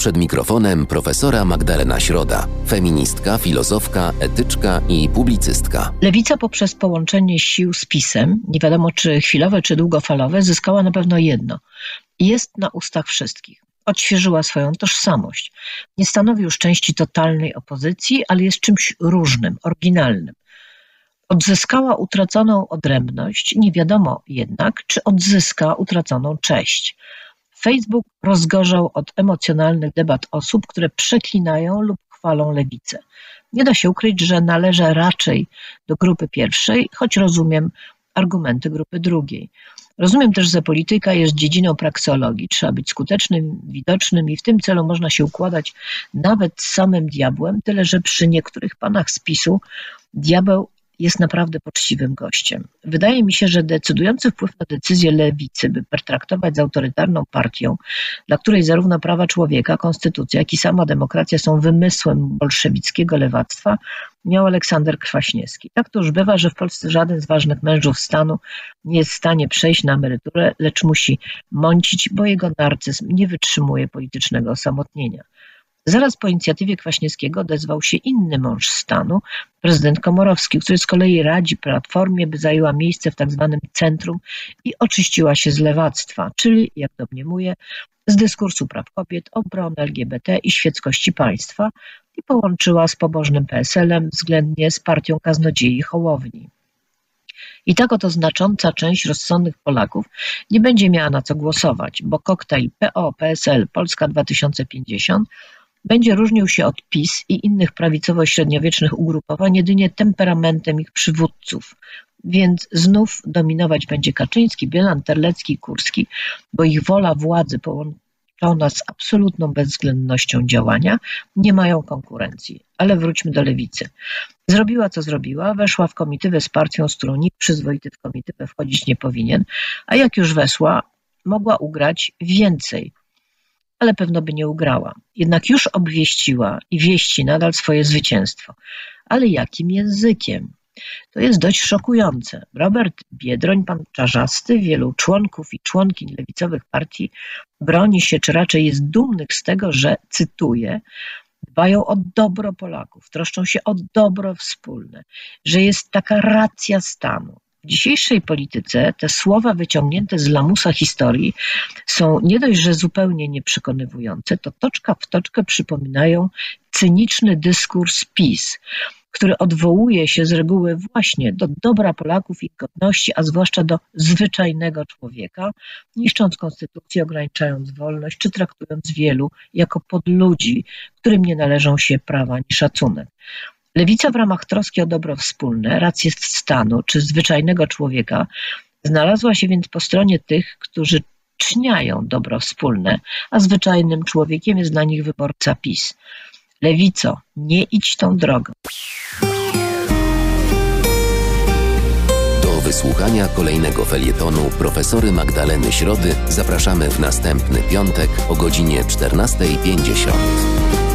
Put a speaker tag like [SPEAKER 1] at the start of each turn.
[SPEAKER 1] Przed mikrofonem profesora Magdalena Środa, feministka, filozofka, etyczka i publicystka.
[SPEAKER 2] Lewica poprzez połączenie sił z PiSem, nie wiadomo czy chwilowe, czy długofalowe, zyskała na pewno jedno. Jest na ustach wszystkich. Odświeżyła swoją tożsamość. Nie stanowi już części totalnej opozycji, ale jest czymś różnym, oryginalnym. Odzyskała utraconą odrębność, nie wiadomo jednak, czy odzyska utraconą cześć. Facebook rozgorzał od emocjonalnych debat osób, które przeklinają lub chwalą lewicę. Nie da się ukryć, że należę raczej do grupy pierwszej, choć rozumiem argumenty grupy drugiej. Rozumiem też, że polityka jest dziedziną prakseologii. Trzeba być skutecznym, widocznym i w tym celu można się układać nawet z samym diabłem, tyle że przy niektórych panach spisu diabeł jest naprawdę poczciwym gościem. Wydaje mi się, że decydujący wpływ na decyzję lewicy, by pertraktować z autorytarną partią, dla której zarówno prawa człowieka, konstytucja, jak i sama demokracja są wymysłem bolszewickiego lewactwa, miał Aleksander Kwaśniewski. Tak to już bywa, że w Polsce żaden z ważnych mężów stanu nie jest w stanie przejść na emeryturę, lecz musi mącić, bo jego narcyzm nie wytrzymuje politycznego osamotnienia. Zaraz po inicjatywie Kwaśniewskiego odezwał się inny mąż stanu, prezydent Komorowski, który z kolei radzi Platformie, by zajęła miejsce w tak zwanym centrum i oczyściła się z lewactwa, czyli, jak domniemuje, z dyskursu praw kobiet, obrony LGBT i świeckości państwa i połączyła z pobożnym PSL-em względnie z partią kaznodziei Hołowni. I tak oto znacząca część rozsądnych Polaków nie będzie miała na co głosować, bo koktajl PO-PSL Polska 2050 będzie różnił się od PiS i innych prawicowo-średniowiecznych ugrupowań jedynie temperamentem ich przywódców, więc znów dominować będzie Kaczyński, Bielan, Terlecki, Kurski, bo ich wola władzy połączona z absolutną bezwzględnością działania nie mają konkurencji. Ale wróćmy do lewicy. Zrobiła co zrobiła, weszła w komitywę z partią, z którą nikt przyzwoity w komitywę wchodzić nie powinien, a jak już weszła, mogła ugrać więcej ale pewno by nie ugrała. Jednak już obwieściła i wieści nadal swoje zwycięstwo. Ale jakim językiem? To jest dość szokujące. Robert Biedroń, pan Czarzasty, wielu członków i członkiń lewicowych partii broni się, czy raczej jest dumnych z tego, że, cytuję, dbają o dobro Polaków, troszczą się o dobro wspólne, że jest taka racja stanu, w dzisiejszej polityce te słowa wyciągnięte z lamusa historii są nie dość, że zupełnie nieprzekonywujące, to toczka w toczkę przypominają cyniczny dyskurs PiS, który odwołuje się z reguły właśnie do dobra Polaków i godności, a zwłaszcza do zwyczajnego człowieka, niszcząc konstytucję, ograniczając wolność, czy traktując wielu jako podludzi, którym nie należą się prawa ani szacunek. Lewica w ramach troski o dobro wspólne, rację stanu czy zwyczajnego człowieka znalazła się więc po stronie tych, którzy czniają dobro wspólne, a zwyczajnym człowiekiem jest dla nich wyborca PiS. Lewico, nie idź tą drogą.
[SPEAKER 1] Do wysłuchania kolejnego felietonu profesory Magdaleny Środy zapraszamy w następny piątek o godzinie 14.50.